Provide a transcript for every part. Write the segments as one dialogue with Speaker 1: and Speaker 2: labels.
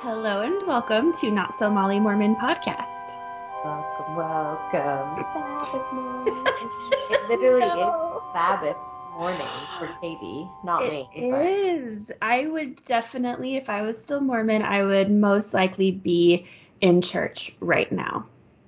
Speaker 1: Hello and welcome to Not So Molly Mormon podcast.
Speaker 2: Welcome, welcome. Sabbath morning. it literally is Sabbath morning for Katie, not
Speaker 1: It
Speaker 2: me.
Speaker 1: is. I would definitely, if I was still Mormon, I would most likely be in church right now.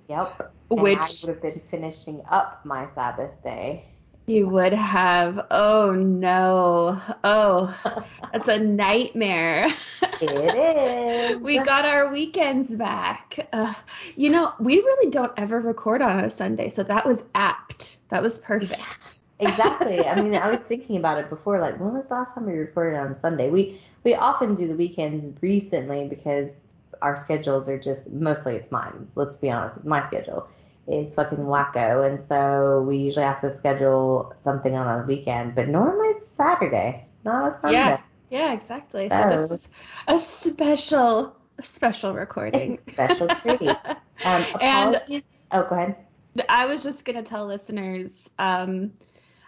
Speaker 2: Yep. And
Speaker 1: Which-
Speaker 2: I would have been finishing up my Sabbath day.
Speaker 1: You would have. Oh no. Oh, that's a nightmare.
Speaker 2: It is.
Speaker 1: we got our weekends back. Uh, you know, we really don't ever record on a Sunday, so that was apt. That was perfect.
Speaker 2: exactly. I mean, I was thinking about it before. Like, when was the last time we recorded on Sunday? We we often do the weekends recently because our schedules are just mostly it's mine. Let's be honest, it's my schedule. It's fucking wacko, and so we usually have to schedule something on a weekend. But normally it's Saturday, not a Sunday.
Speaker 1: Yeah. Yeah, exactly. So
Speaker 2: Oh.
Speaker 1: this is a special, special recording.
Speaker 2: Special treat. Um,
Speaker 1: And-
Speaker 2: oh, go ahead.
Speaker 1: I was just gonna tell listeners, um,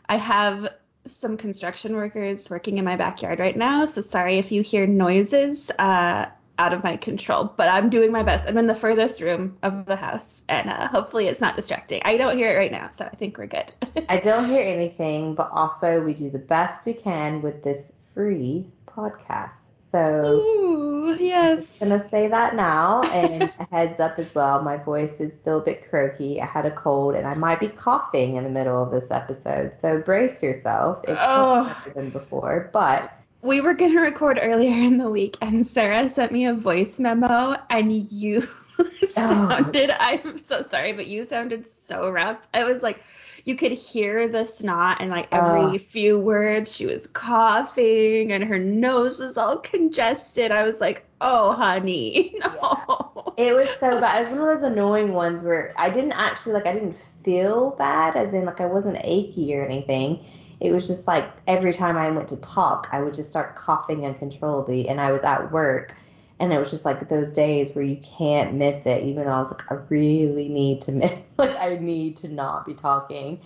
Speaker 1: I have some construction workers working in my backyard right now, so sorry if you hear noises uh, out of my control, but I'm doing my best. I'm in the furthest room of the house, and uh, hopefully it's not distracting. I don't hear it right now, so I think we're good.
Speaker 2: I don't hear anything, but also we do the best we can with this free podcast. So.
Speaker 1: Ooh, yes.
Speaker 2: gonna say that now and a heads up as well my voice is still a bit croaky i had a cold and i might be coughing in the middle of this episode so brace yourself it's
Speaker 1: Oh.
Speaker 2: better than before but
Speaker 1: We were gonna record earlier in the week, and Sarah sent me a voice memo, and you oh. sounded. I'm so sorry, but you sounded so rough. I was like you could hear the snot, and like every
Speaker 2: Oh.
Speaker 1: few words she was coughing, and her nose was all congested. I was like, oh, honey, no.
Speaker 2: it was so bad it was one of those annoying ones where i didn't actually like i didn't feel bad as in like i wasn't achy or anything it was just like every time i went to talk i would just start coughing uncontrollably and i was at work and it was just like those days where you can't miss it even though i was like i really need to miss like i need to not be talking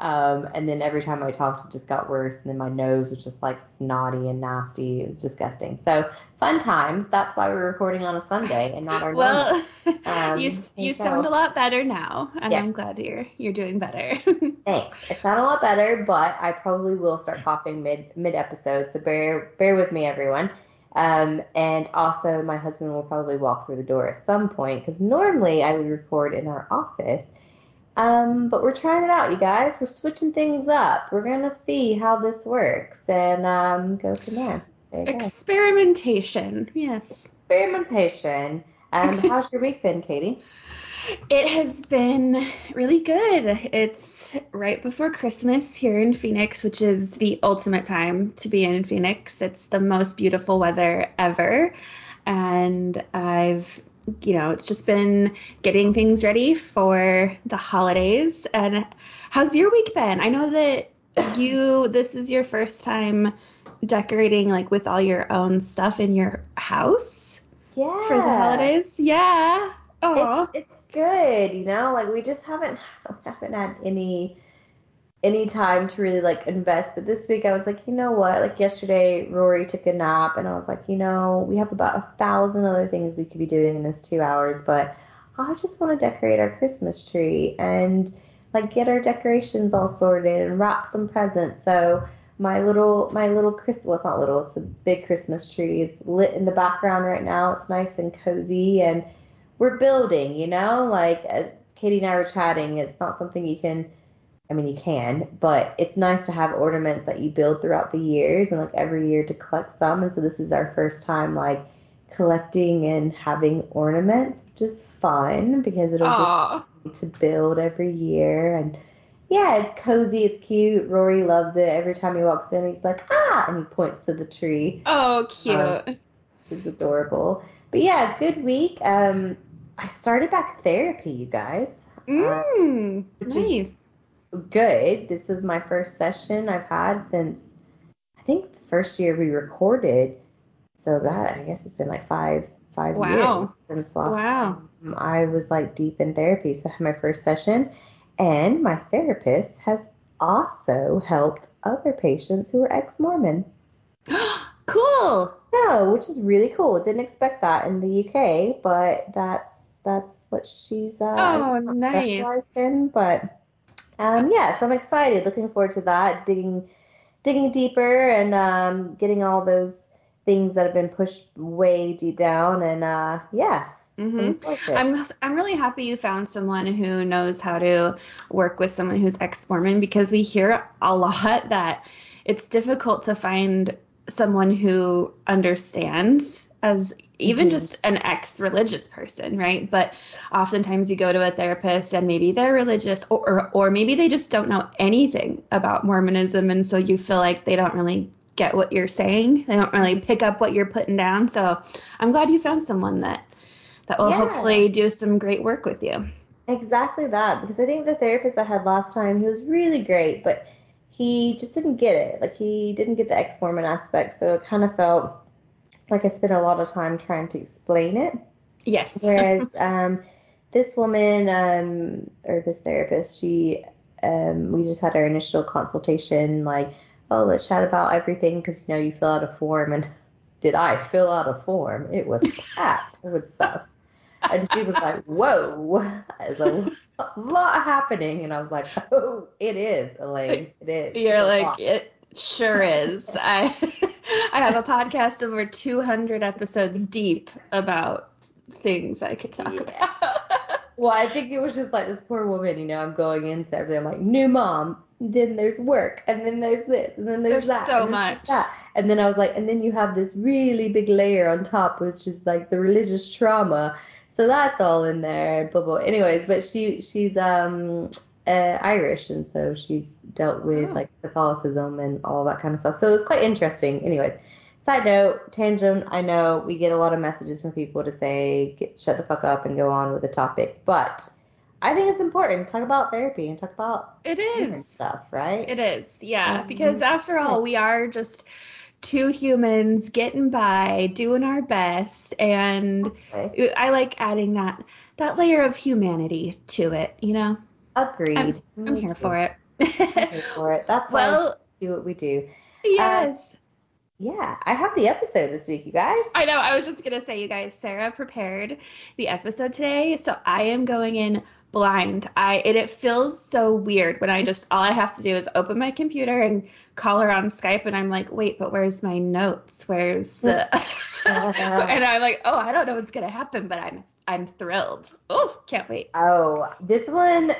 Speaker 2: um, and then every time i talked it just got worse and then my nose was just like snotty and nasty it was disgusting so fun times that's why we're recording on a sunday and not our
Speaker 1: Well,
Speaker 2: Um,
Speaker 1: you you
Speaker 2: so-
Speaker 1: sound a lot better now, and
Speaker 2: Yes.
Speaker 1: I'm glad you're you're doing better.
Speaker 2: Thanks. It's not a lot better, but I probably will start coughing mid mid episode, so bear bear with me, everyone. Um, and also, my husband will probably walk through the door at some point because normally I would record in our office. Um, but we're trying it out, you guys. We're switching things up. We're gonna see how this works and um, go from there. There you go.
Speaker 1: Experimentation, yes.
Speaker 2: Experimentation. Um, how's your week been, Katie?
Speaker 1: It has been really good. It's right before Christmas here in Phoenix, which is the ultimate time to be in Phoenix. It's the most beautiful weather ever. And I've, you know, it's just been getting things ready for the holidays. And how's your week been? I know that you, this is your first time decorating like with all your own stuff in your house
Speaker 2: Yeah.
Speaker 1: for the holidays. Yeah.
Speaker 2: It's, it's good, you know. Like we just haven't haven't had any any time to really like invest. But this week I was like, you know what? Like yesterday, Rory took a nap, and I was like, you know, we have about a thousand other things we could be doing in this two hours, but I just want to decorate our Christmas tree and like get our decorations all sorted and wrap some presents. So my little my little Chris well it's not little, it's a big Christmas tree is lit in the background right now. It's nice and cozy and we're building, you know, like as Katie and I were chatting, it's not something you can I mean you can, but it's nice to have ornaments that you build throughout the years and like every year to collect some and so this is our first time like collecting and having ornaments, which is fun because it'll
Speaker 1: Aw.
Speaker 2: to build every year and yeah, it's cozy, it's cute. Rory loves it. Every time he walks in, he's like, ah, and he points to the tree,
Speaker 1: Oh, cute.
Speaker 2: Um, which is adorable. But yeah, good week. Um, I started back therapy, you guys.
Speaker 1: mm,
Speaker 2: which is-
Speaker 1: nice.
Speaker 2: Good. This is my first session I've had since I think the first year we recorded. So God, I guess it's been like five five
Speaker 1: Wow.
Speaker 2: years since last
Speaker 1: Wow.
Speaker 2: time I was like deep in therapy. So I had my first session, and my therapist has also helped other patients who are ex-Mormon.
Speaker 1: Cool.
Speaker 2: No, which is really cool. Didn't expect that in the UK, but that's that's what she's uh,
Speaker 1: Oh, nice.
Speaker 2: specialized in. But um, yeah, so I'm excited. Looking forward to that. Digging digging deeper and um, getting all those things that have been pushed way deep down. And uh, yeah,
Speaker 1: hmm
Speaker 2: looking forward to it.
Speaker 1: I'm I'm really happy you found someone who knows how to work with someone who's ex-Mormon because we hear a lot that it's difficult to find someone who understands as even
Speaker 2: Mhm.
Speaker 1: just an ex-religious person, right? But oftentimes you go to a therapist and maybe they're religious or, or or maybe they just don't know anything about Mormonism and so you feel like they don't really get what you're saying. They don't really pick up what you're putting down. So I'm glad you found someone that that will
Speaker 2: Yeah.
Speaker 1: hopefully do some great work with you.
Speaker 2: Exactly that, because I think the therapist I had last time, he was really great, but he just didn't get it. Like he didn't get the ex-Mormon aspect, so it kind of felt like I spent a lot of time trying to explain it.
Speaker 1: Yes.
Speaker 2: Whereas um, this woman um, or this therapist, she um, we just had our initial consultation, like, oh, let's chat about everything because you know you fill out a form, and did I fill out a form? It was packed with stuff. And she was like, whoa, there's a lot happening. And I was like, oh, it is, Elaine. It is.
Speaker 1: You're
Speaker 2: a
Speaker 1: like it sure is. I I have a podcast over 200 episodes deep about things I could talk
Speaker 2: Yeah.
Speaker 1: about.
Speaker 2: Well, I think it was just like this poor woman, you know, I'm going into everything. I'm like, new mom, then there's work, and then there's this, and then there's,
Speaker 1: There's
Speaker 2: that.
Speaker 1: so
Speaker 2: and then there's
Speaker 1: much.
Speaker 2: That. And then I was like, and then you have this really big layer on top, which is like the religious trauma. So that's all in there. Blah, blah. Anyways, but she she's um uh, Irish, and so she's dealt with
Speaker 1: Oh.
Speaker 2: like Catholicism and all that kind of stuff. So it was quite interesting. Anyways, Side note, tangent, I know we get a lot of messages from people to say, get, shut the fuck up and go on with the topic, but I think it's important to talk about therapy and talk about
Speaker 1: it is
Speaker 2: stuff, right?
Speaker 1: It is. Yeah,
Speaker 2: Um,
Speaker 1: because after all, we are just two humans getting by, doing our best, and
Speaker 2: Okay.
Speaker 1: I like adding that that layer of humanity to it, you know?
Speaker 2: Agreed.
Speaker 1: I'm, I'm here
Speaker 2: too.
Speaker 1: for it.
Speaker 2: I'm here for it. That's why
Speaker 1: well,
Speaker 2: we do what we do.
Speaker 1: Um, yes.
Speaker 2: Yeah, I have the episode this week, you guys.
Speaker 1: I know. I was just gonna say, you guys. Sarah prepared the episode today, so I am going in blind. I and it feels so weird when I just all I have to do is open my computer and call her on Skype, and I'm like, wait, but where's my notes? Where's the? and I'm like, oh, I don't know what's gonna happen, but I'm I'm thrilled. Oh, can't wait.
Speaker 2: Oh, this one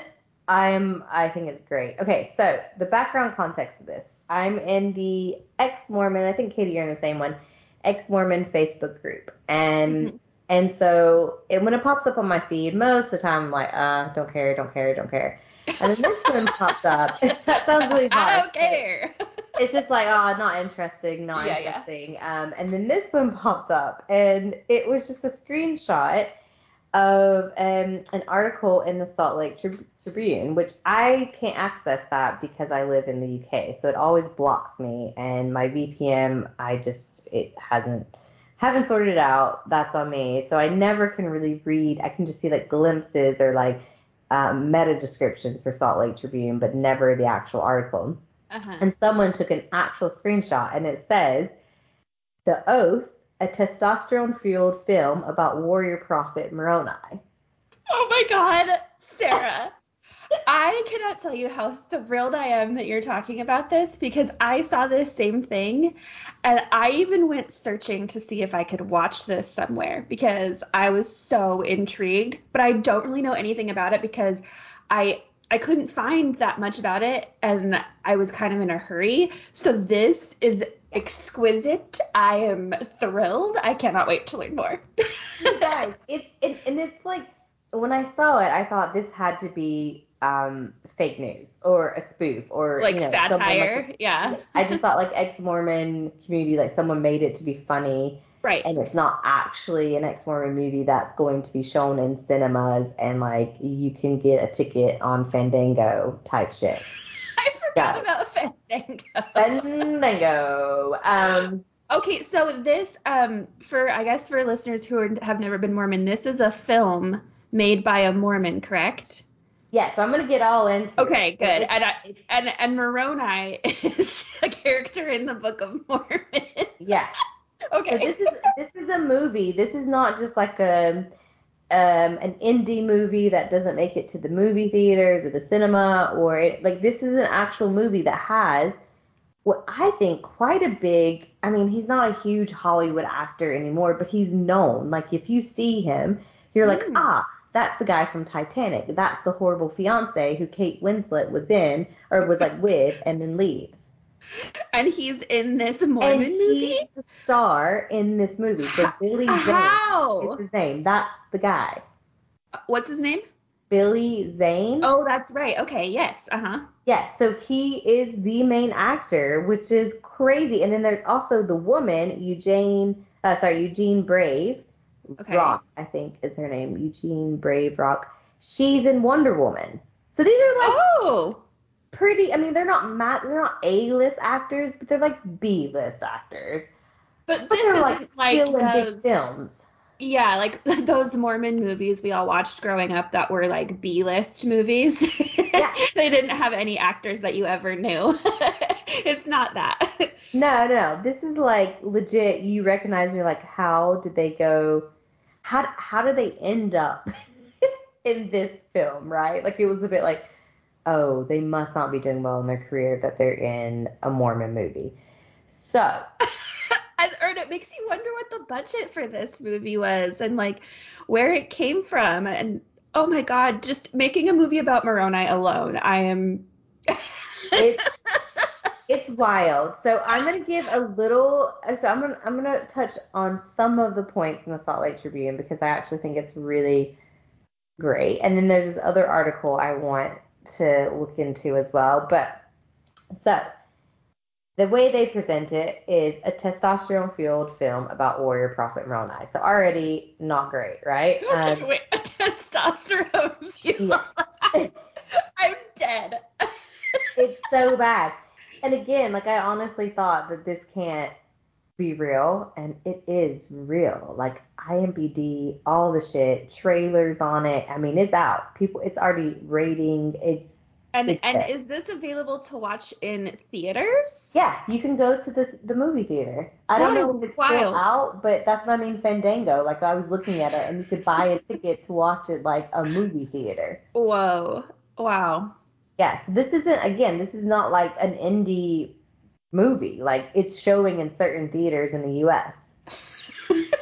Speaker 2: I'm I think it's great. Okay, so the background context of this. I'm in the ex-Mormon, I think Katie you're in the same one, ex-Mormon Facebook group. And
Speaker 1: Mhm.
Speaker 2: and so it, when it pops up on my feed, most of the time I'm like, uh, don't care, don't care, don't care. And then this one popped up. that sounds really
Speaker 1: I
Speaker 2: harsh,
Speaker 1: don't care.
Speaker 2: it's just like, oh, not interesting, not
Speaker 1: Yeah, yeah.
Speaker 2: interesting. Um, and then this one popped up, and it was just a screenshot of um, an article in the Salt Lake Trib- Tribune, which I can't access that because I live in the UK, so it always blocks me. And my VPN, I just it hasn't haven't sorted it out. That's on me. So I never can really read. I can just see like glimpses or like um, meta descriptions for Salt Lake Tribune, but never the actual article
Speaker 1: Uh-huh.
Speaker 2: and someone took an actual screenshot and it says the oath a testosterone fueled film about warrior prophet moroni
Speaker 1: Oh my God, Sarah. I cannot tell you how thrilled I am that you're talking about this because I saw this same thing and I even went searching to see if I could watch this somewhere because I was so intrigued, but I don't really know anything about it because I I couldn't find that much about it and I was kind of in a hurry. So this is exquisite. I am thrilled. I cannot wait to learn more.
Speaker 2: guys it's it, and it's like when i saw it i thought this had to be um fake news or a spoof or
Speaker 1: like
Speaker 2: you know,
Speaker 1: satire.
Speaker 2: like
Speaker 1: yeah.
Speaker 2: i just thought like ex-mormon community like someone made it to be funny
Speaker 1: Right.
Speaker 2: and it's not actually an ex-Mormon movie that's going to be shown in cinemas and like you can get a ticket on Fandango type shit.
Speaker 1: I forgot
Speaker 2: Got it.
Speaker 1: about Fandango.
Speaker 2: Fandango. Um,
Speaker 1: Okay, so this, um, for I guess for listeners who are, have never been Mormon, this is a film made by a Mormon, correct?
Speaker 2: Yeah, so I'm gonna get all into.
Speaker 1: Okay,
Speaker 2: it.
Speaker 1: good.
Speaker 2: It's-
Speaker 1: And I, and and Moroni is a character in the Book of Mormon.
Speaker 2: yeah.
Speaker 1: okay.
Speaker 2: So this is this is a movie. This is not just like a um, an indie movie that doesn't make it to the movie theaters or the cinema or it, like this is an actual movie that has what I think quite a big. I mean, he's not a huge Hollywood actor anymore, but he's known. Like if you see him, you're like,
Speaker 1: Mm.
Speaker 2: ah, that's the guy from Titanic. That's the horrible fiance who Kate Winslet was in or was like with and then leaves.
Speaker 1: and he's in this Mormon
Speaker 2: and
Speaker 1: movie.
Speaker 2: he's the star in this movie. So Billy Zane
Speaker 1: How?
Speaker 2: is his name. That's the guy.
Speaker 1: What's his name?
Speaker 2: Billy Zane.
Speaker 1: Oh, that's right. Okay. Yes. Uh huh.
Speaker 2: Yeah, so he is the main actor, which is crazy. And then there's also the woman, Eugene, uh, sorry, Eugene Brave
Speaker 1: Okay.
Speaker 2: Rock, I think is her name, Eugene Brave Rock. She's in Wonder Woman. So these are like
Speaker 1: Oh.
Speaker 2: pretty. I mean, they're not ma- they're not A-list actors, but they're like B-list actors.
Speaker 1: But
Speaker 2: But they're like,
Speaker 1: like,
Speaker 2: still in big
Speaker 1: those.
Speaker 2: films.
Speaker 1: Yeah, like those Mormon movies we all watched growing up that were like B-list movies.
Speaker 2: Yeah.
Speaker 1: they didn't have any actors that you ever knew. it's not that.
Speaker 2: No, no, this is like legit. You recognize. You're like, how did they go? How how did they end up in this film? Right? Like it was a bit like, oh, they must not be doing well in their career that they're in a Mormon movie. So
Speaker 1: And, it makes you wonder what the budget for this movie was and like where it came from. And oh my god, just making a movie about Moroni alone, I am.
Speaker 2: it's it's wild. So I'm gonna give a little. So I'm gonna I'm gonna touch on some of the points in the Salt Lake Tribune because I actually think it's really great. And then there's this other article I want to look into as well. But so the way they present it is a testosterone fueled film about warrior prophet Moroni. So already not great, right?
Speaker 1: Okay,
Speaker 2: Um,
Speaker 1: wait, a testosterone fuel. I'm dead.
Speaker 2: it's so bad. And again, like I honestly thought that this can't be real, and it is real. Like IMBD, all the shit, trailers on it. I mean, it's out. People, it's already rating. It's
Speaker 1: And
Speaker 2: It's
Speaker 1: and
Speaker 2: dead.
Speaker 1: is this available to watch in theaters?
Speaker 2: yeah. You can go to the the movie theater. I don't know if it's
Speaker 1: wild.
Speaker 2: still out, but that's what I mean. Fandango. Like I was looking at it, and you could buy a ticket to watch it like a movie theater.
Speaker 1: Whoa. Wow.
Speaker 2: Yes, this isn't again. This is not like an indie movie. Like it's showing in certain theaters in the U.S.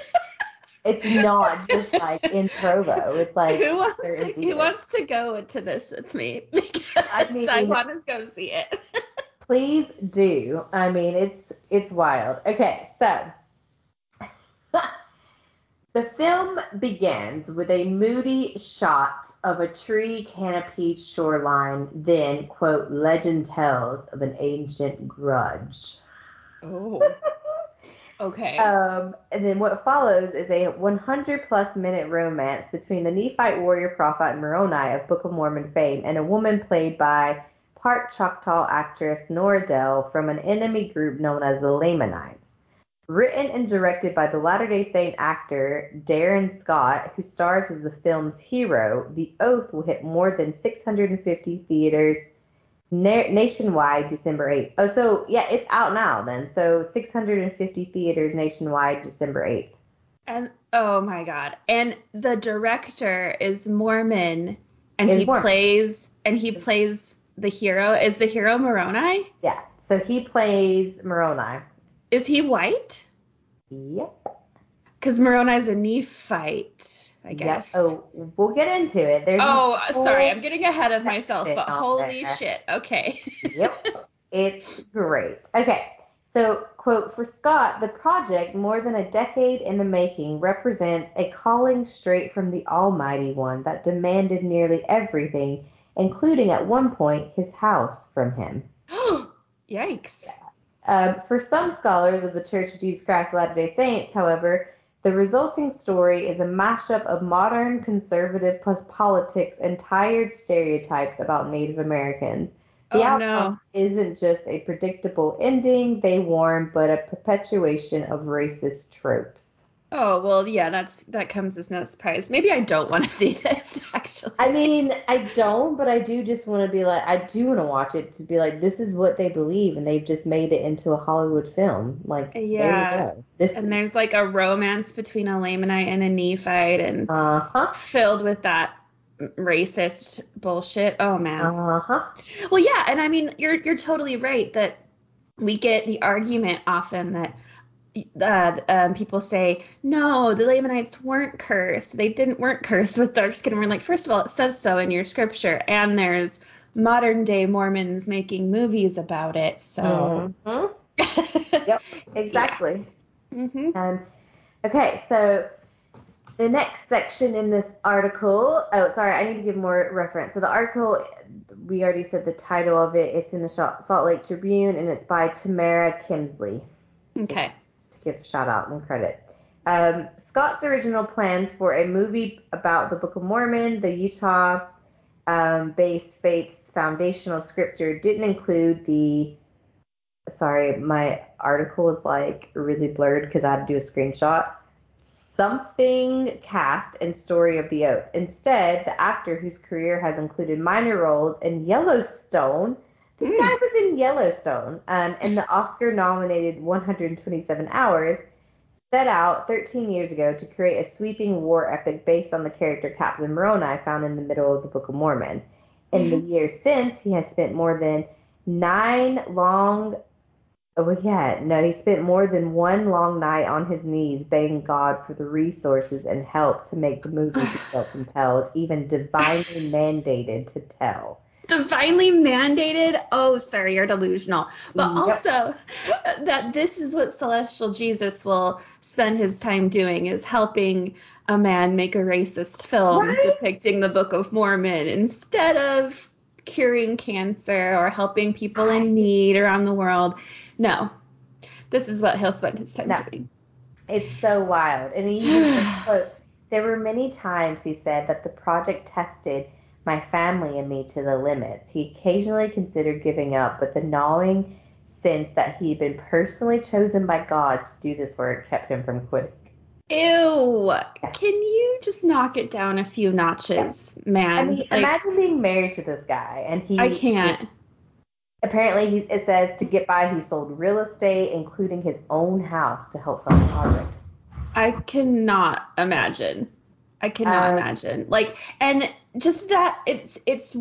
Speaker 2: It's not just like in Provo. It's like
Speaker 1: who wants to, who wants to go to this with me? Because
Speaker 2: I
Speaker 1: I, want to go see it.
Speaker 2: Please do. I mean, it's it's wild. Okay, so the film begins with a moody shot of a tree canopied shoreline. Then, quote, legend tells of an ancient grudge.
Speaker 1: Oh. Okay.
Speaker 2: Um, and then what follows is a 100 plus minute romance between the Nephite warrior prophet Moroni of Book of Mormon fame and a woman played by part Choctaw actress Nora Dell from an enemy group known as the Lamanites. Written and directed by the Latter day Saint actor Darren Scott, who stars as the film's hero, The Oath will hit more than 650 theaters na- nationwide December 8th. Oh, so yeah, it's out now then. So 650 theaters nationwide December 8th.
Speaker 1: and oh my god. And the director is Mormon and
Speaker 2: Is
Speaker 1: he
Speaker 2: Mormon.
Speaker 1: plays and he plays the hero. Is the hero Moroni?
Speaker 2: Yeah. So he plays Moroni.
Speaker 1: Is he white?
Speaker 2: Yep.
Speaker 1: Because Moroni's a Nephite, I guess.
Speaker 2: Yep. Oh, we'll get into it. There's
Speaker 1: Oh, sorry, I'm getting ahead of myself, but holy
Speaker 2: there.
Speaker 1: shit. Okay.
Speaker 2: yep. It's great. Okay. So, quote, for Scott, the project, more than a decade in the making, represents a calling straight from the Almighty One that demanded nearly everything, including at one point his house from him.
Speaker 1: Yikes.
Speaker 2: Um, for some scholars of the Church of Jesus Christ of Latter-day Saints, however, the resulting story is a mashup of modern conservative politics and tired stereotypes about Native Americans. The
Speaker 1: Oh,
Speaker 2: outcome
Speaker 1: no.
Speaker 2: isn't just a predictable ending, they warn, but a perpetuation of racist tropes.
Speaker 1: Oh, well, yeah, that's that comes as no surprise. Maybe I don't want to see this.
Speaker 2: I mean, I don't, but I do just want to be like, I do want to watch it to be like, this is what they believe, and they've just made it into a Hollywood film. Like,
Speaker 1: yeah. This and there's like a romance between a Lamanite and a Nephite, and
Speaker 2: uh-huh.
Speaker 1: filled with that racist bullshit. Oh man.
Speaker 2: Uh-huh.
Speaker 1: Well, yeah, and I mean, you're you're totally right that we get the argument often that uh, um, people say, no, the Lamanites weren't cursed. They didn't weren't cursed with dark skin. And we're like, first of all, it says so in your scripture, and there's modern day Mormons making movies about it. So.
Speaker 2: Mm-hmm. yep, exactly.
Speaker 1: Yeah. Mm-hmm.
Speaker 2: Um, okay, so the next section in this article. Oh, sorry, I need to give more reference. So the article, we already said the title of it. It's in the Salt Lake Tribune, and it's by Tamarra Kemsley.
Speaker 1: Okay.
Speaker 2: Just give a shout out and credit. Um, Scott's original plans for a movie about the Book of Mormon, the Utah um, based faith's foundational scripture, didn't include the. Sorry, my article is like really blurred because I had to do a screenshot. Something cast and story of the oath. Instead, the actor whose career has included minor roles in Yellowstone this mm. guy was in Yellowstone, um, and the Oscar-nominated 127 Hours set out 13 years ago to create a sweeping war epic based on the character Captain Moroni found in the middle of the Book of Mormon. In the years since, he has spent more than nine long Oh yeah, no, he spent more than one long night on his knees begging God for the resources and help to make the movie he felt compelled, even divinely mandated to tell
Speaker 1: divinely mandated. Oh, sorry, you're delusional. But yep. also that this is what celestial Jesus will spend his time doing is helping a man make a racist film right? depicting the Book of Mormon instead of curing cancer or helping people in need around the world. No. This is what he'll spend his time no. doing.
Speaker 2: It's so wild. And he even quote, there were many times he said that the project tested my family and me to the limits. He occasionally considered giving up, but the gnawing sense that he'd been personally chosen by God to do this work kept him from quitting.
Speaker 1: Ew. Can you just knock it down a few notches, man?
Speaker 2: I mean, like, imagine being married to this guy and he
Speaker 1: I can't. He,
Speaker 2: apparently he's it says to get by he sold real estate, including his own house to help fund the project.
Speaker 1: I cannot imagine. I cannot um, imagine. Like and just that it's it's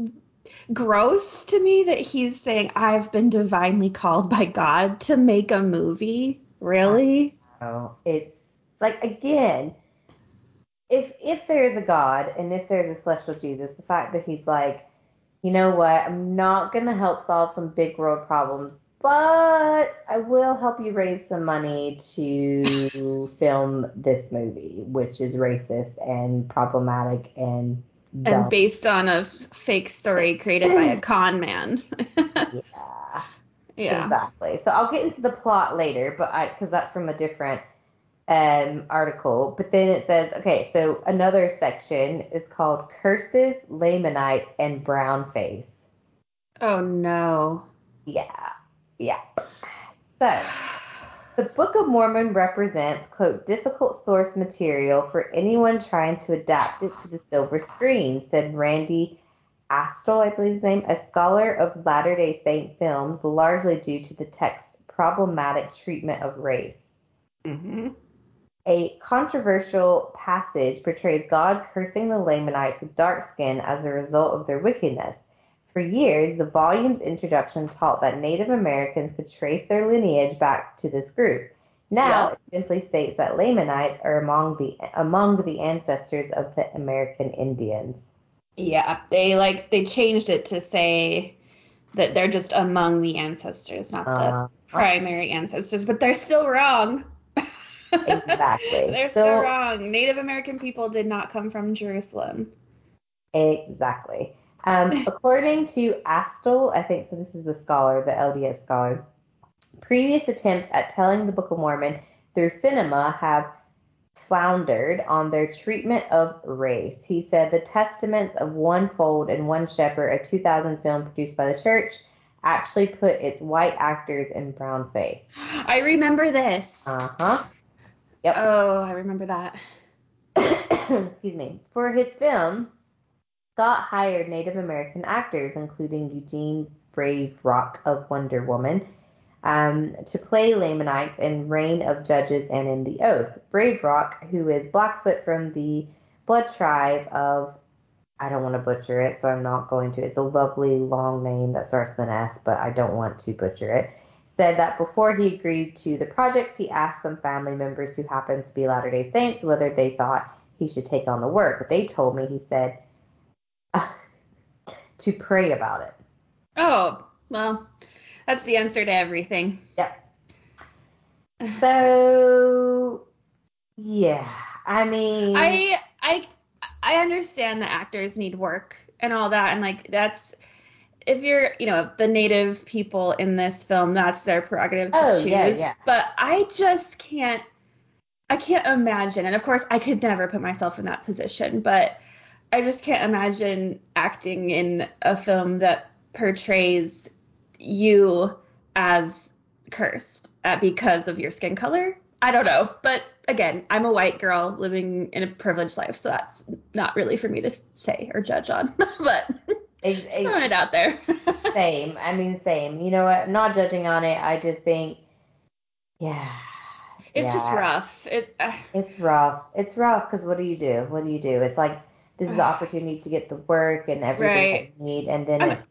Speaker 1: gross to me that he's saying I've been divinely called by God to make a movie. Really?
Speaker 2: Oh, it's like again, if if there is a God and if there's a celestial Jesus, the fact that he's like, you know what, I'm not gonna help solve some big world problems, but I will help you raise some money to film this movie, which is racist and problematic and
Speaker 1: and based on a fake story created by a con man.
Speaker 2: yeah.
Speaker 1: Yeah.
Speaker 2: Exactly. So I'll get into the plot later, but I because that's from a different um, article. But then it says, okay, so another section is called Curses, Lamanites, and Brownface.
Speaker 1: Oh no.
Speaker 2: Yeah. Yeah. So the Book of Mormon represents, quote, difficult source material for anyone trying to adapt it to the silver screen, said Randy Astle, I believe his name, a scholar of Latter day Saint films, largely due to the text's problematic treatment of race.
Speaker 1: Mm-hmm.
Speaker 2: A controversial passage portrays God cursing the Lamanites with dark skin as a result of their wickedness. For years, the volume's introduction taught that Native Americans could trace their lineage back to this group. Now it simply states that Lamanites are among the among the ancestors of the American Indians.
Speaker 1: Yeah, they like they changed it to say that they're just among the ancestors, not the uh-huh. primary ancestors, but they're still wrong.
Speaker 2: exactly.
Speaker 1: they're so, still wrong. Native American people did not come from Jerusalem.
Speaker 2: Exactly. Um, according to Astle, I think so. This is the scholar, the LDS scholar. Previous attempts at telling the Book of Mormon through cinema have floundered on their treatment of race. He said the testaments of One Fold and One Shepherd, a 2000 film produced by the church, actually put its white actors in brown face.
Speaker 1: I remember this.
Speaker 2: Uh huh. Yep.
Speaker 1: Oh, I remember that.
Speaker 2: Excuse me. For his film, Scott hired Native American actors, including Eugene Brave Rock of Wonder Woman, um, to play Lamanites in Reign of Judges and in The Oath. Brave Rock, who is Blackfoot from the blood tribe of, I don't want to butcher it, so I'm not going to. It's a lovely long name that starts with an S, but I don't want to butcher it. Said that before he agreed to the projects, he asked some family members who happened to be Latter day Saints whether they thought he should take on the work. But they told me, he said, to pray about it.
Speaker 1: Oh, well, that's the answer to everything.
Speaker 2: Yep. So, yeah. I mean,
Speaker 1: I I I understand that actors need work and all that, and like that's if you're, you know, the native people in this film, that's their prerogative to
Speaker 2: Oh,
Speaker 1: choose.
Speaker 2: yeah, yeah.
Speaker 1: But I just can't. I can't imagine, and of course, I could never put myself in that position, but I just can't imagine acting in a film that portrays you as cursed uh, because of your skin color. I don't know, but again, I'm a white girl living in a privileged life, so that's not really for me to say or judge on. but
Speaker 2: ex-
Speaker 1: just throwing it out there.
Speaker 2: same. I mean, same. You know what? I'm not judging on it. I just think, yeah.
Speaker 1: it's just rough. It, uh,
Speaker 2: It's rough. It's rough because what do you do? What do you do? It's like this is an opportunity to get the work and everything
Speaker 1: Right.
Speaker 2: that you need, and then
Speaker 1: I'm-
Speaker 2: it's.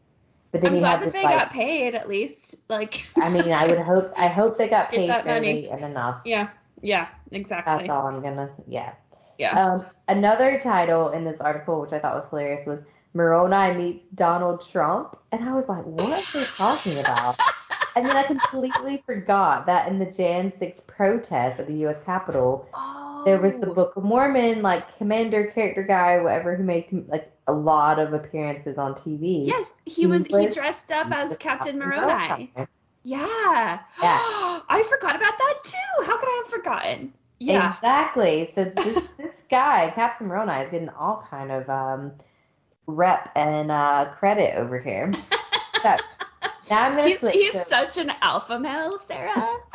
Speaker 2: But then
Speaker 1: I'm
Speaker 2: you
Speaker 1: glad
Speaker 2: have
Speaker 1: that
Speaker 2: this
Speaker 1: they
Speaker 2: like.
Speaker 1: got paid at least. Like,
Speaker 2: I mean, I would hope. I hope they got paid
Speaker 1: money.
Speaker 2: fairly and enough.
Speaker 1: yeah, yeah, exactly.
Speaker 2: That's all I'm gonna. Yeah.
Speaker 1: Yeah.
Speaker 2: Um, another title in this article, which I thought was hilarious, was Moroni meets Donald Trump, and I was like, what are they talking about? and then I completely forgot that in the Jan 6 protest at the U.S. Capitol,
Speaker 1: oh,
Speaker 2: there was the Book of Mormon, like commander character guy, whatever, who made like a lot of appearances on TV.
Speaker 1: Yes, he
Speaker 2: He
Speaker 1: was. He dressed up as Captain. Moroni. Yeah.
Speaker 2: Yeah.
Speaker 1: I forgot about that too. How could I have forgotten? Yeah.
Speaker 2: Exactly. So this this guy, Captain Moroni, is getting all kind of um, rep and uh, credit over here. So now I'm gonna
Speaker 1: He's,
Speaker 2: switch.
Speaker 1: he's
Speaker 2: to-
Speaker 1: such an alpha male, Sarah.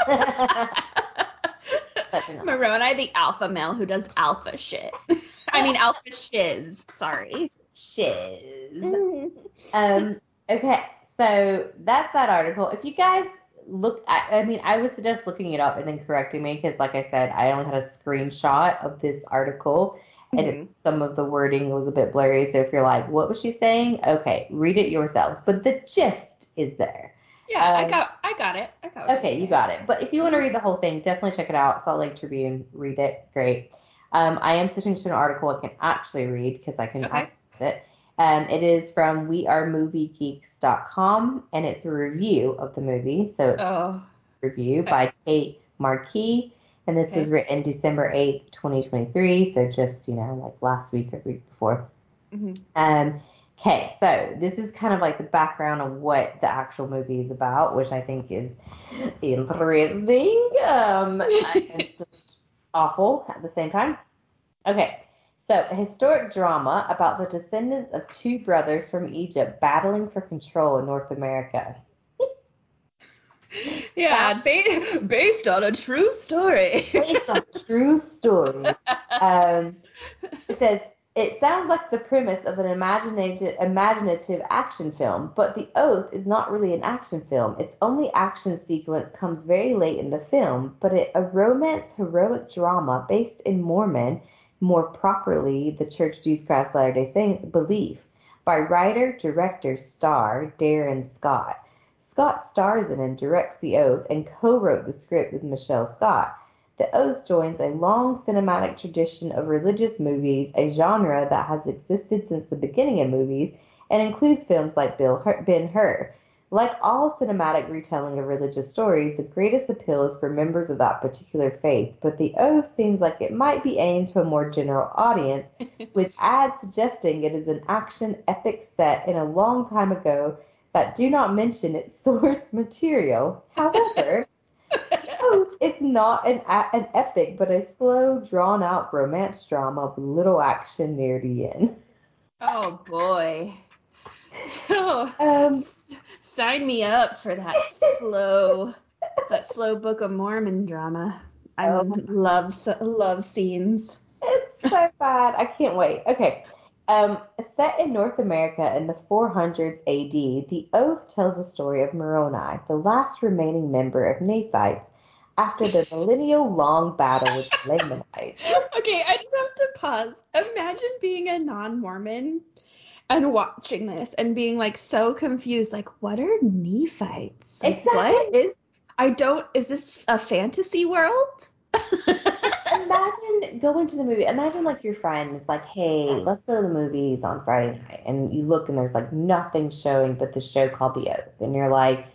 Speaker 2: Such
Speaker 1: Moroni, the alpha male who does alpha shit. I mean, alpha shiz. Sorry.
Speaker 2: shiz. Um, okay, so that's that article. If you guys look, I, I mean, I would suggest looking it up and then correcting me because, like I said, I only had a screenshot of this article. And
Speaker 1: Mhm.
Speaker 2: it, some of the wording was a bit blurry. So if you're like, what was she saying? Okay, read it yourselves. But the gist is there.
Speaker 1: Yeah, I
Speaker 2: Um,
Speaker 1: got, I got it. I got.
Speaker 2: Okay,
Speaker 1: you're
Speaker 2: got it. But if you want to read the whole thing, definitely check it out. Salt Lake Tribune, read it. Great. Um, I am switching to an article I can actually read because I can
Speaker 1: Okay.
Speaker 2: access it. Um, it is from wearemoviegeeks.com and it's a review of the movie. So it's
Speaker 1: Oh,
Speaker 2: a review by Cate Marquis. And this was written December 8th, 2023. So just, you know, like last week or week before.
Speaker 1: mhm.
Speaker 2: Um, okay, so this is kind of like the background of what the actual movie is about, which I think is interesting um, and just awful at the same time. Okay, so a historic drama about the descendants of two brothers from Egypt battling for control in North America.
Speaker 1: yeah, ba- based on a true story.
Speaker 2: Based on a true story. Um, it says it sounds like the premise of an imaginative, imaginative action film, but The Oath is not really an action film. Its only action sequence comes very late in the film, but it, a romance heroic drama based in Mormon, more properly the Church of Jesus Christ Latter Day Saints belief, by writer director star Darren Scott. Scott stars in and directs The Oath and co-wrote the script with Michelle Scott. The Oath joins a long cinematic tradition of religious movies, a genre that has existed since the beginning of movies, and includes films like Bill Hur- Ben Hur. Like all cinematic retelling of religious stories, the greatest appeal is for members of that particular faith, but The Oath seems like it might be aimed to a more general audience, with ads suggesting it is an action epic set in a long time ago that do not mention its source material. However, Is not an, an epic, but a slow, drawn out romance drama with little action near the end.
Speaker 1: oh boy. Oh,
Speaker 2: Um,
Speaker 1: sign me up for that slow, that slow Book of Mormon drama. I
Speaker 2: Oh.
Speaker 1: love love scenes.
Speaker 2: it's so bad. I can't wait. Okay. Um, set in North America in the 400s AD, The Oath tells the story of Moroni, the last remaining member of Nephites, after the millennial long battle with the Lamanites.
Speaker 1: Okay, I just have to pause. Imagine being a non Mormon and watching this and being like so confused. Like, what are Nephites? Like,
Speaker 2: Exactly.
Speaker 1: What is. I don't. Is this a fantasy world?
Speaker 2: Imagine going to the movie. Imagine like your friend is like, "Hey, let's go to the movies on Friday night," and you look and there's like nothing showing but the show called The Oath, and you're like,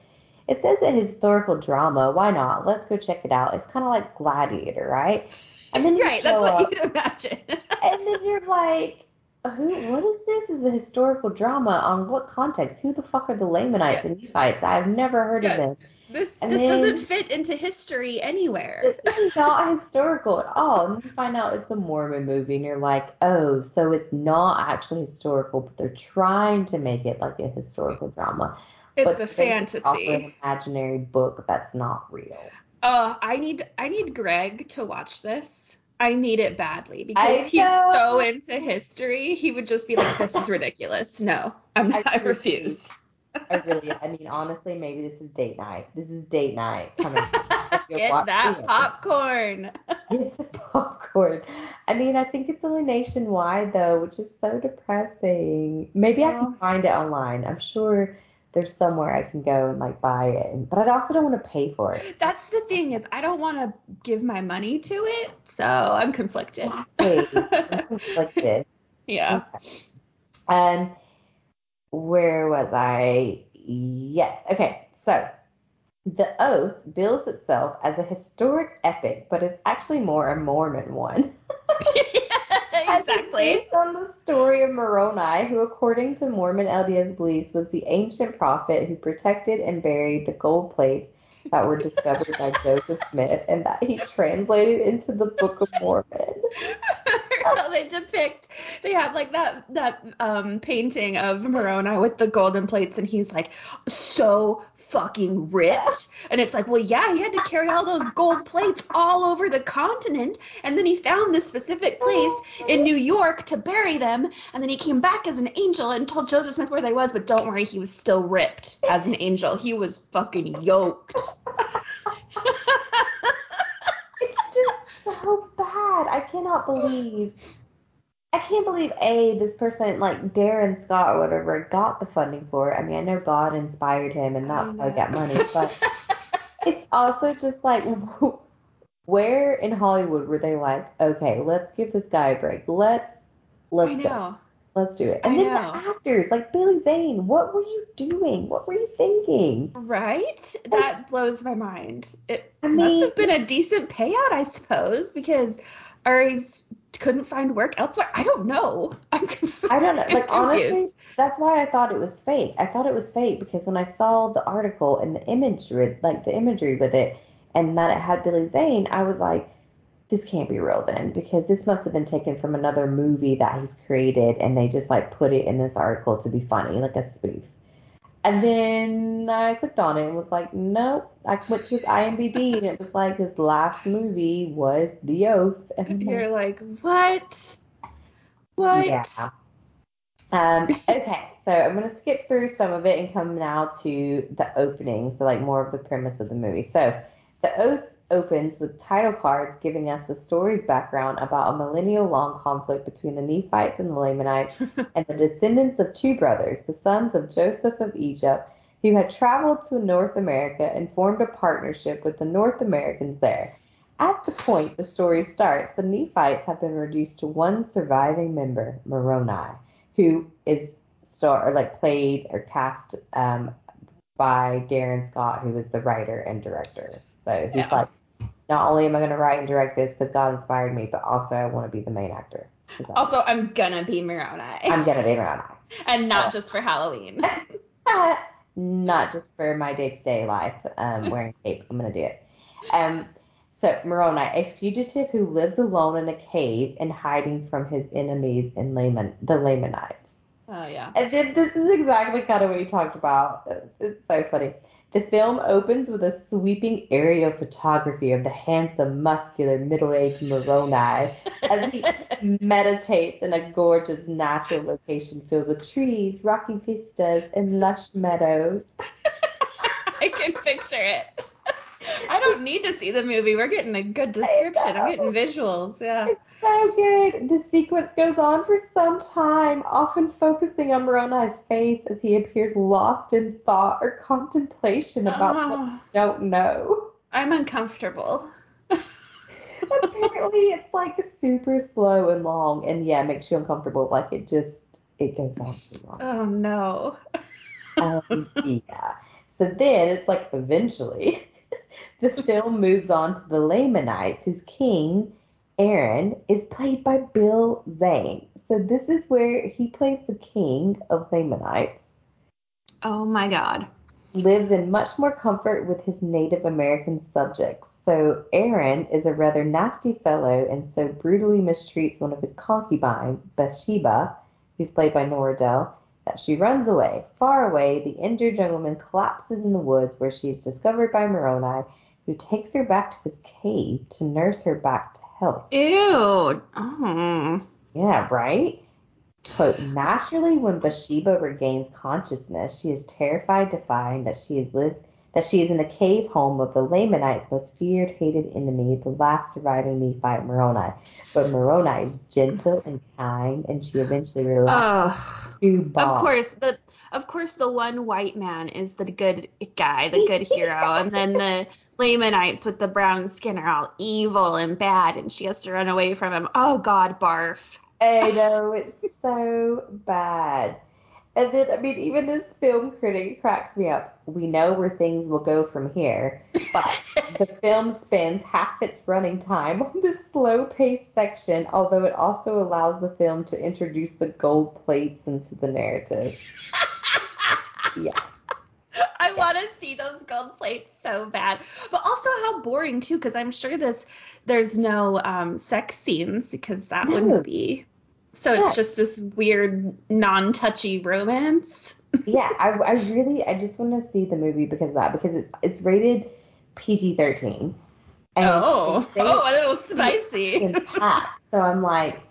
Speaker 2: "It says a historical drama. Why not? Let's go check it out." It's kind of like Gladiator, right? And then you
Speaker 1: right,
Speaker 2: show
Speaker 1: that's what
Speaker 2: up,
Speaker 1: you'd imagine.
Speaker 2: and then you're like, "Who? What is this? Is a historical drama on what context? Who the fuck are the Lamanites
Speaker 1: Yeah.
Speaker 2: and Nephites? I've never heard
Speaker 1: Yeah.
Speaker 2: of them."
Speaker 1: this
Speaker 2: And
Speaker 1: this
Speaker 2: then-
Speaker 1: doesn't fit into history anywhere.
Speaker 2: This is not historical at all. And then you find out it's a Mormon movie, and you're like, oh, so it's not actually historical, but they're trying to make it like a historical drama.
Speaker 1: It's a
Speaker 2: fantasy. Also an imaginary book that's not real.
Speaker 1: Oh, I need I need Greg to watch this. I need it badly because he's so into history. He would just be like, "This is ridiculous. No, I'm
Speaker 2: I
Speaker 1: I, refuse."
Speaker 2: I really, I mean, honestly, maybe this is date night. This is date night. Coming.
Speaker 1: Get that popcorn.
Speaker 2: Get the popcorn. I mean, I think it's only nationwide though, which is so depressing. Maybe I can find it online. I'm sure there's somewhere I can go and like buy it. But I also don't want to pay for it.
Speaker 1: That's the thing is I don't want to give my money to it, so I'm conflicted.
Speaker 2: Exactly. I'm conflicted.
Speaker 1: yeah.
Speaker 2: Um, where was I? Yes. Okay. So, The Oath bills itself as a historic epic, but is actually more a Mormon one. And it's
Speaker 1: exactly.
Speaker 2: based on the story of Moroni, who, according to Mormon LDS beliefs, was the ancient prophet who protected and buried the gold plates that were discovered by Joseph Smith and that he translated into the Book of Mormon.
Speaker 1: How they depict they have like that that um painting of Moroni with the golden plates and he's like so fucking rich and it's like well yeah he had to carry all those gold plates all over the continent. And then he found this specific place in New York to bury them. And then he came back as an angel and told Joseph Smith where they was. But don't worry he was still ripped as an angel. He was fucking yoked.
Speaker 2: It's just so bad. I cannot believe. I can't believe a this person like Darren Scott or whatever got the funding for it. I mean, I know God inspired him and that's how he got money, but it's also just like where in Hollywood were they like, okay, let's give this guy a break. Let's let's
Speaker 1: I
Speaker 2: go. Let's do it.
Speaker 1: I
Speaker 2: And then
Speaker 1: know.
Speaker 2: the actors, like Billy Zane, what were you doing? What were you thinking?
Speaker 1: Right? That blows my mind. It
Speaker 2: I
Speaker 1: must have been a decent payout, I suppose, because Ari's couldn't find work elsewhere. I don't know. I'm conf-
Speaker 2: I don't know. Like honestly,
Speaker 1: confused.
Speaker 2: that's why I thought it was fake. I thought it was fake because when I saw the article and the imagery, like the imagery with it, and that it had Billy Zane, I was like, this can't be real then because this must have been taken from another movie that he's created and they just like put it in this article to be funny, like a spoof. And then I clicked on it and was like, nope. I went to his IMDb and it was like his last movie was The Oath. And
Speaker 1: You're like, what? What?
Speaker 2: yeah. Um, okay, so I'm going to skip through some of it and come now to the opening, so like more of the premise of the movie. So, The Oath opens with title cards giving us the story's background about a millennial long conflict between the Nephites and the Lamanites and the descendants of two brothers, the sons of Joseph of Egypt, who had traveled to North America and formed a partnership with the North Americans there. At the point the story starts, the Nephites have been reduced to one surviving member, Moroni, who is star or like played or cast um, by Darren Scott, who is the writer and director. So he's
Speaker 1: Yeah.
Speaker 2: like, not only am I going to write and direct this because God inspired me, but also I want to be the main actor.
Speaker 1: Also, I'm gonna be Moroni.
Speaker 2: I'm gonna be Moroni.
Speaker 1: and not just for Halloween.
Speaker 2: Not just for my day to day life, um, wearing cape. I'm gonna do it. Um, so Moroni, a fugitive who lives alone in a cave and hiding from his enemies in Laman, the Lamanites.
Speaker 1: Oh yeah.
Speaker 2: And then this is exactly kind of what you talked about. It's so funny. The film opens with a sweeping aerial photography of the handsome, muscular, middle-aged Moroni as he meditates in a gorgeous natural location filled with trees, rocky vistas, and lush meadows.
Speaker 1: I can picture it. I don't need to see the movie. We're getting a good description. I'm getting visuals. Yeah.
Speaker 2: It's so good. The sequence goes on for some time, often focusing on Moroni's face as he appears lost in thought or contemplation about what
Speaker 1: Oh.
Speaker 2: we don't know.
Speaker 1: I'm uncomfortable.
Speaker 2: Apparently, it's like super slow and long, and yeah, it makes you uncomfortable. Like it just it goes on too long.
Speaker 1: Oh no.
Speaker 2: Um, yeah. So then it's like eventually the film moves on to the Lamanites, whose king, Aaron, is played by Bill Zane. So this is where he plays the king of Lamanites,
Speaker 1: Oh my god.
Speaker 2: lives in much more comfort with his Native American subjects. So Aaron is a rather nasty fellow and so brutally mistreats one of his concubines, Bathsheba, who's played by Nora Dell, that she runs away. Far away, the injured young woman collapses in the woods where she is discovered by Moroni, who takes her back to his cave to nurse her back to health.
Speaker 1: Ew. Oh.
Speaker 2: Yeah, right? Quote, naturally when Bathsheba regains consciousness, she is terrified to find that she has lived that she is in the cave home of the Lamanites' most feared, hated enemy, the last surviving Nephite Moroni. But Moroni is gentle and kind, and she eventually relaxes
Speaker 1: Oh.
Speaker 2: to
Speaker 1: Of course, the of course the one white man is the good guy, the good hero, and then the Lamanites with the brown skin are all evil and bad, and she has to run away from him. Oh God, barf.
Speaker 2: I know, it's so bad. And then, I mean, even this film critic cracks me up. We know where things will go from here, but the film spends half its running time on this slow paced section, although it also allows the film to introduce the gold plates into the narrative. Yeah.
Speaker 1: I want to see those gold plates so bad, but also how boring too, because I'm sure this there's no um, sex scenes because that
Speaker 2: No.
Speaker 1: wouldn't be. So
Speaker 2: Yeah.
Speaker 1: it's just this weird non-touchy romance.
Speaker 2: Yeah, I, I really, I just want to see the movie because of that, because it's it's rated PG 13.
Speaker 1: oh, oh, a little spicy.
Speaker 2: packed. So I'm like,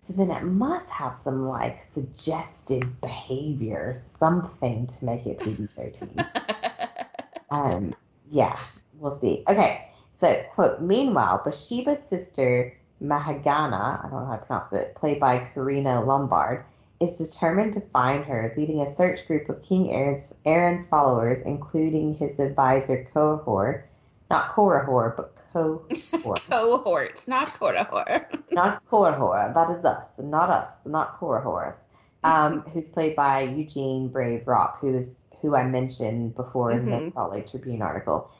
Speaker 2: so then it must have some like suggestive behavior, something to make it PG-13. um, yeah, we'll see. Okay, so quote. Meanwhile, Bathsheba's sister Mahagana, I don't know how to pronounce it, played by Karina Lombard, is determined to find her, leading a search group of King Aaron's, Aaron's followers, including his advisor Kohor, not Korihor, but Kohor.
Speaker 1: Cohort, not Korihor.
Speaker 2: not Korihor, that is us, not us, not Korahorus, um, who's played by Eugene Brave Rock, who's who I mentioned before in the
Speaker 1: Mhm.
Speaker 2: Salt Lake Tribune article.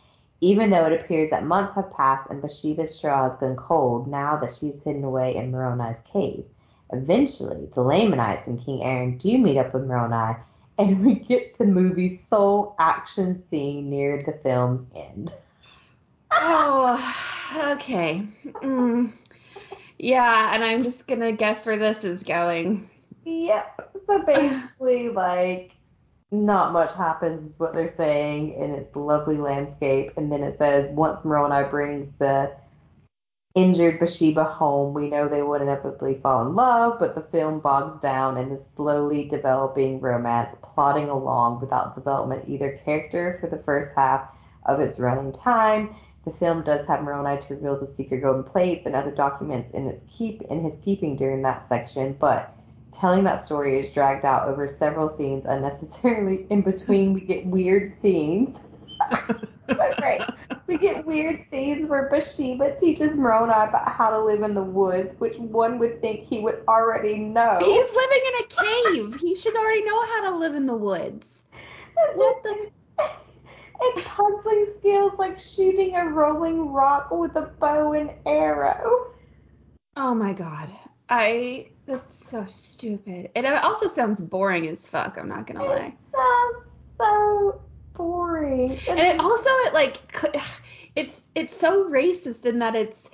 Speaker 2: Even though it appears that months have passed and Bathsheba's straw has gone cold now that she's hidden away in Moroni's cave. Eventually, the Lamanites and King Aaron do meet up with Moroni, and we get the movie's sole action scene near the film's end.
Speaker 1: Oh, okay. Mm. Yeah, and I'm just gonna guess where this is going.
Speaker 2: Yep. So basically, like, not much happens, is what they're saying, and it's the lovely landscape. And then it says, once Moroni brings the injured Bathsheba home, we know they would inevitably fall in love, but the film bogs down in a slowly developing romance, plodding along without development either character for the first half of its running time. The film does have Moroni to reveal the secret golden plates and other documents in its keep in his keeping during that section, but telling that story is dragged out over several scenes unnecessarily. In between, we get weird scenes. great. We get weird scenes where Bathsheba teaches Moroni about how to live in the woods, which one would think he would already know.
Speaker 1: He's living in a cave. He should already know how to live in the woods. What the?
Speaker 2: and puzzling skills like shooting a rolling rock with a bow and arrow.
Speaker 1: Oh my god. I. That's so stupid. And it also sounds boring as fuck. I'm not gonna lie.
Speaker 2: Sounds so boring.
Speaker 1: And it also it like it's it's so racist in that it's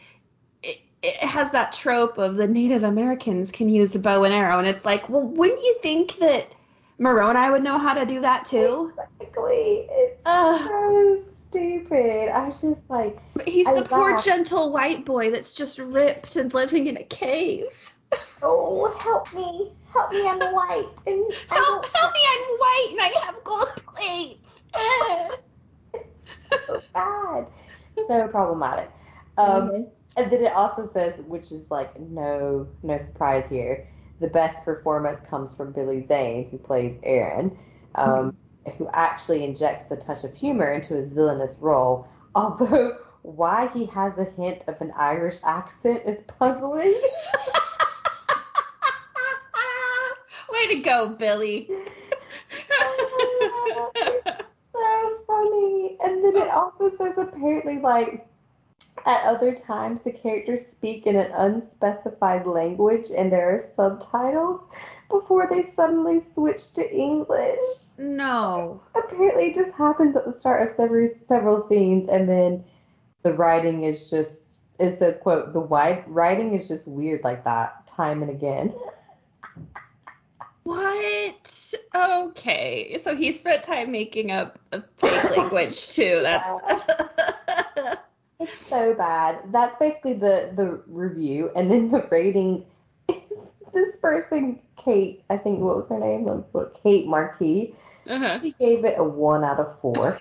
Speaker 1: it, it has that trope of the Native Americans can use a bow and arrow, and it's like, well, wouldn't you think that Moroni would know how to do that too?
Speaker 2: Exactly. It's
Speaker 1: Ugh.
Speaker 2: so stupid. I was just like,
Speaker 1: But he's
Speaker 2: I
Speaker 1: the poor gentle white boy that's just ripped and living in a cave.
Speaker 2: Oh, help me, help me, I'm white, and
Speaker 1: Help, help me, I'm white and I have gold plates.
Speaker 2: so bad, so problematic. Um,
Speaker 1: Mhm.
Speaker 2: and then it also says, which is like no no surprise here, the best performance comes from Billy Zane, who plays Aaron, um, who actually injects the touch of humor into his villainous role. Although why he has a hint of an Irish accent is puzzling.
Speaker 1: Way to go, Billy.
Speaker 2: Oh, so funny. And then it also says apparently like at other times the characters speak in an unspecified language and there are subtitles before they suddenly switch to English.
Speaker 1: no.
Speaker 2: Apparently it just happens at the start of several several scenes and then the writing is just it says quote the wide writing is just weird like that time and again.
Speaker 1: Okay. So he spent time making up a fake language too. That's
Speaker 2: It's so bad. That's basically the the review, and then the rating. this person, Cate, I think what was her name? Cate Marquis.
Speaker 1: Uh-huh.
Speaker 2: She gave it a one out of four.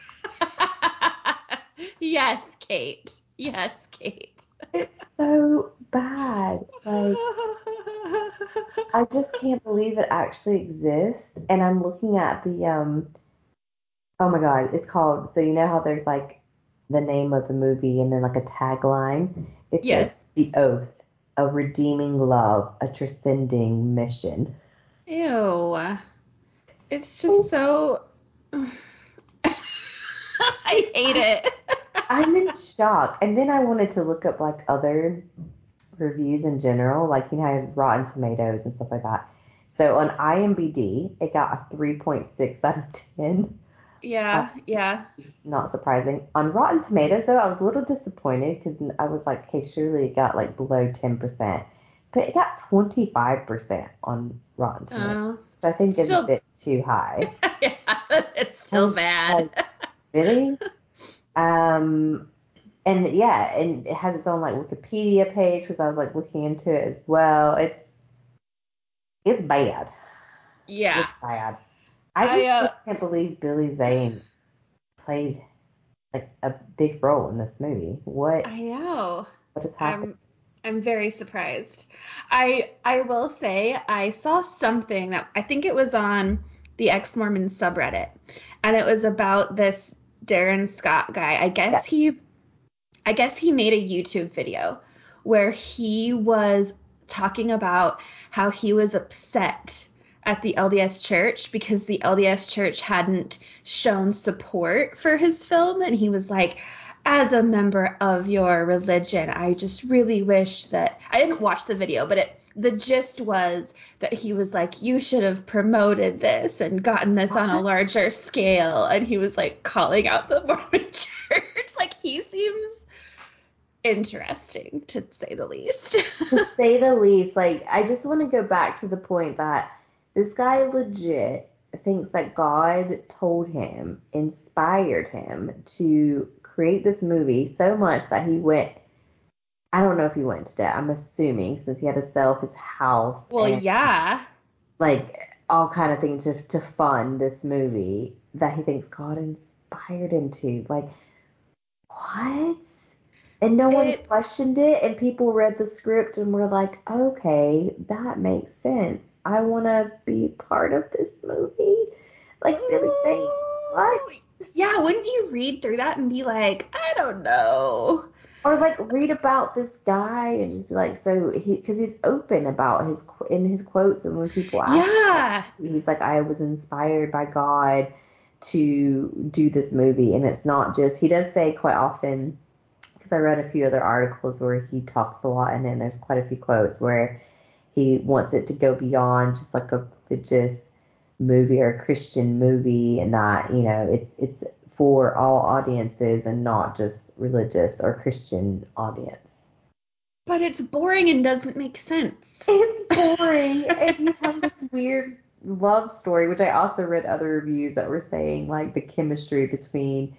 Speaker 1: yes, Cate. Yes, Cate.
Speaker 2: It's so bad. Like I just can't believe it actually exists. And I'm looking at the um. Oh my god, it's called. So you know how there's like the name of the movie and then like a tagline. It
Speaker 1: Yes.
Speaker 2: the oath, a redeeming love, a transcending mission.
Speaker 1: Ew. It's just so. I hate it.
Speaker 2: I'm in shock. And then I wanted to look up like other reviews in general, like you know, I Rotten Tomatoes and stuff like that. So on IMDb, it got a 3.6 out of 10.
Speaker 1: Yeah, uh, yeah.
Speaker 2: It's not surprising. On Rotten Tomatoes, though, I was a little disappointed because I was like, okay, surely it got like below 10%. But it got 25% on Rotten oh. Tomatoes,
Speaker 1: Oh.
Speaker 2: which I think is
Speaker 1: Still-
Speaker 2: a bit too high.
Speaker 1: yeah, it's still bad.
Speaker 2: like, really? Um, and yeah, and it has its own like Wikipedia page because I was like looking into it as well. It's it's bad.
Speaker 1: Yeah.
Speaker 2: It's bad. I
Speaker 1: I,
Speaker 2: just
Speaker 1: uh,
Speaker 2: can't believe Billy Zane played like a big role in this movie. What
Speaker 1: I know.
Speaker 2: what has happened?
Speaker 1: I'm I'm very surprised. I I will say I saw something that I think it was on the ex Mormon subreddit, and it was about this Darin Scott guy. I guess he I guess he made a YouTube video where he was talking about how he was upset at the LDS church because the LDS church hadn't shown support for his film and he was like as a member of your religion I just really wish that I didn't watch the video but it the gist was that he was like you should have promoted this and gotten this on a larger scale. And he was like calling out the Mormon church. Like he seems interesting to say the least.
Speaker 2: To say the least, like I just want to go back to the point that this guy legit thinks that God told him, inspired him to create this movie so much that he went. I don't know if he went to debt. I'm assuming since he had to sell his house.
Speaker 1: well
Speaker 2: and,
Speaker 1: yeah
Speaker 2: Like all kind of things to to fund this movie that he thinks God inspired him to. Like what? And no one
Speaker 1: It-
Speaker 2: questioned it, and people read the script and were like, okay, that makes sense. I want to be part of this movie. Like, really saying, what?
Speaker 1: Yeah, wouldn't you read through that and be like, I don't know.
Speaker 2: Or like read about this guy and just be like, so he, because he's open about his in his quotes, and when people ask,
Speaker 1: Yeah.
Speaker 2: he's like, I was inspired by God to do this movie, and it's not just. He does say quite often, because I read a few other articles where he talks a lot, and then there's quite a few quotes where he wants it to go beyond just like a religious movie or a Christian movie, and that you know it's it's for all audiences and not just religious or Christian audience.
Speaker 1: But it's boring and doesn't make sense.
Speaker 2: It's boring, and you have this weird love story, which I also read other reviews that were saying like the chemistry between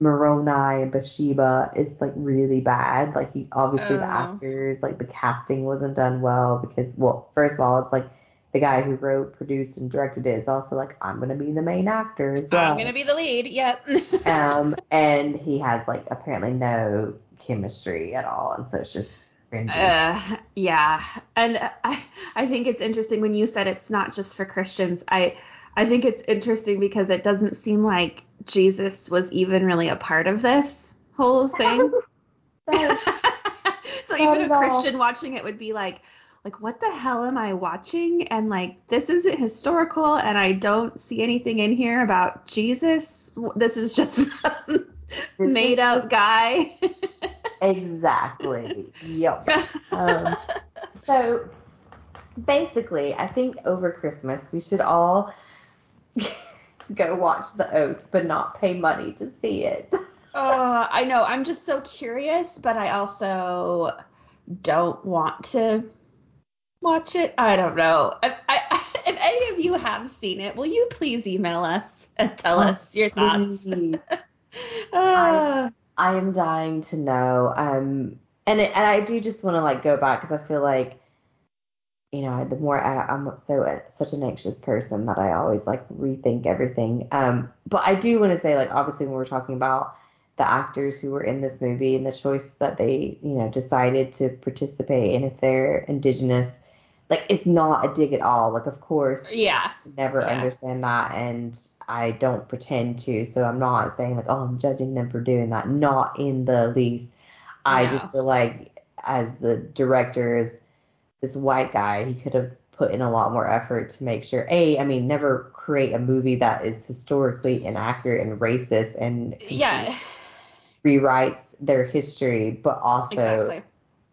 Speaker 2: Moroni and Bathsheba is like really bad. Like he obviously the
Speaker 1: Oh.
Speaker 2: actors, like the casting wasn't done well because well, first of all, it's like the guy who wrote, produced, and directed it is also like I'm gonna be the main actor as well.
Speaker 1: I'm gonna be the lead. Yep.
Speaker 2: um, and he has like apparently no chemistry at all, and so it's just cringy.
Speaker 1: Uh, yeah, and I I think it's interesting when you said it's not just for Christians. I I think it's interesting because it doesn't seem like Jesus was even really a part of this whole thing.
Speaker 2: So, Not
Speaker 1: even a
Speaker 2: all.
Speaker 1: Christian watching it would be like, like what the hell am I watching? And like this isn't historical, and I don't see anything in here about Jesus. This is just some made up guy.
Speaker 2: exactly. Yep. Um, so basically, I think over Christmas we should all go watch The Oath, but not pay money to see it.
Speaker 1: Uh, I know. I'm just so curious, but I also don't want to watch it. I don't know. I, I, if any of you have seen it, will you please email us and tell us your thoughts?
Speaker 2: Please.
Speaker 1: Uh,
Speaker 2: I am dying to know. Um, and it, and I do just want to like go back because I feel like, you know, the more I, I'm so such an anxious person that I always like rethink everything. Um, but I do want to say like obviously when we're talking about the actors who were in this movie and the choice that they you know decided to participate and if they're indigenous, like it's not a dig at all. Like of course
Speaker 1: yeah.
Speaker 2: never
Speaker 1: Yeah.
Speaker 2: understand that and I don't pretend to so I'm not saying like oh I'm judging them for doing that not in the least I just feel like as the director is this white guy he could have put in a lot more effort to make sure a I mean never create a movie that is historically inaccurate and racist and
Speaker 1: Yeah.
Speaker 2: rewrites their history but also
Speaker 1: Exactly.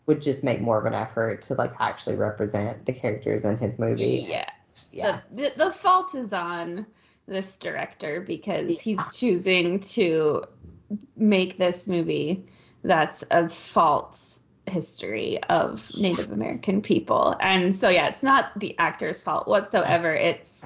Speaker 2: Would just make more of an effort to like actually represent the characters in his movie
Speaker 1: Yeah.
Speaker 2: yeah
Speaker 1: The, the the fault is on this director because
Speaker 2: Yeah.
Speaker 1: he's choosing to make this movie that's a false history of Native American people. And so yeah, it's not the actor's fault whatsoever. It's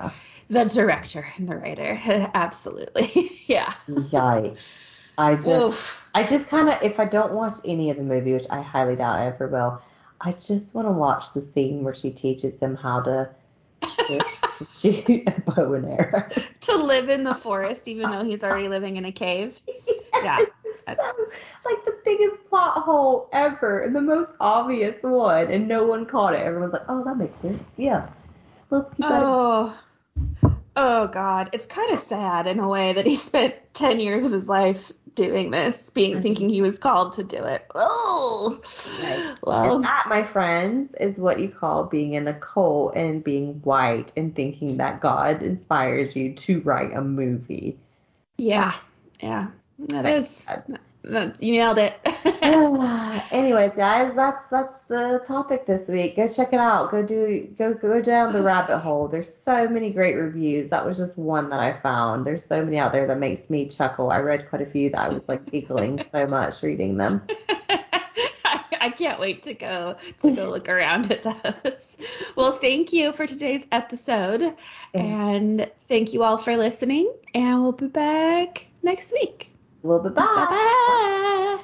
Speaker 1: the director and the writer. Absolutely. yeah.
Speaker 2: Yikes. I just
Speaker 1: Oof.
Speaker 2: I just kind of if I don't watch any of the movie, which I highly doubt I ever will, I just want to watch the scene where she teaches them how to to, to shoot a bow and arrow.
Speaker 1: to live in the forest even though he's already living in a cave. Yeah.
Speaker 2: So, like the biggest plot hole ever and the most obvious one, and no one caught it. Everyone's like, "Oh, that makes sense. Yeah, let's keep that."
Speaker 1: Oh, oh God, it's kind of sad in a way that he spent ten years of his life doing this, being
Speaker 2: Mhm.
Speaker 1: thinking he was called to do it. Oh,
Speaker 2: Right.
Speaker 1: well,
Speaker 2: and that, my friends, is what you call being in a cult and being white and thinking that God inspires you to write a movie.
Speaker 1: yeah, yeah, that is.
Speaker 2: God.
Speaker 1: You nailed it.
Speaker 2: Anyways, guys, that's that's the topic this week. Go check it out. Go do go go down the rabbit hole. There's so many great reviews. That was just one that I found. There's so many out there that makes me chuckle. I read quite a few that I was like giggling so much reading them.
Speaker 1: I, I can't wait to go to go look around at those. Well, thank you for today's episode, and thank you all for listening. And we'll be back next week.
Speaker 2: Well,
Speaker 1: bye-bye. Bye-bye.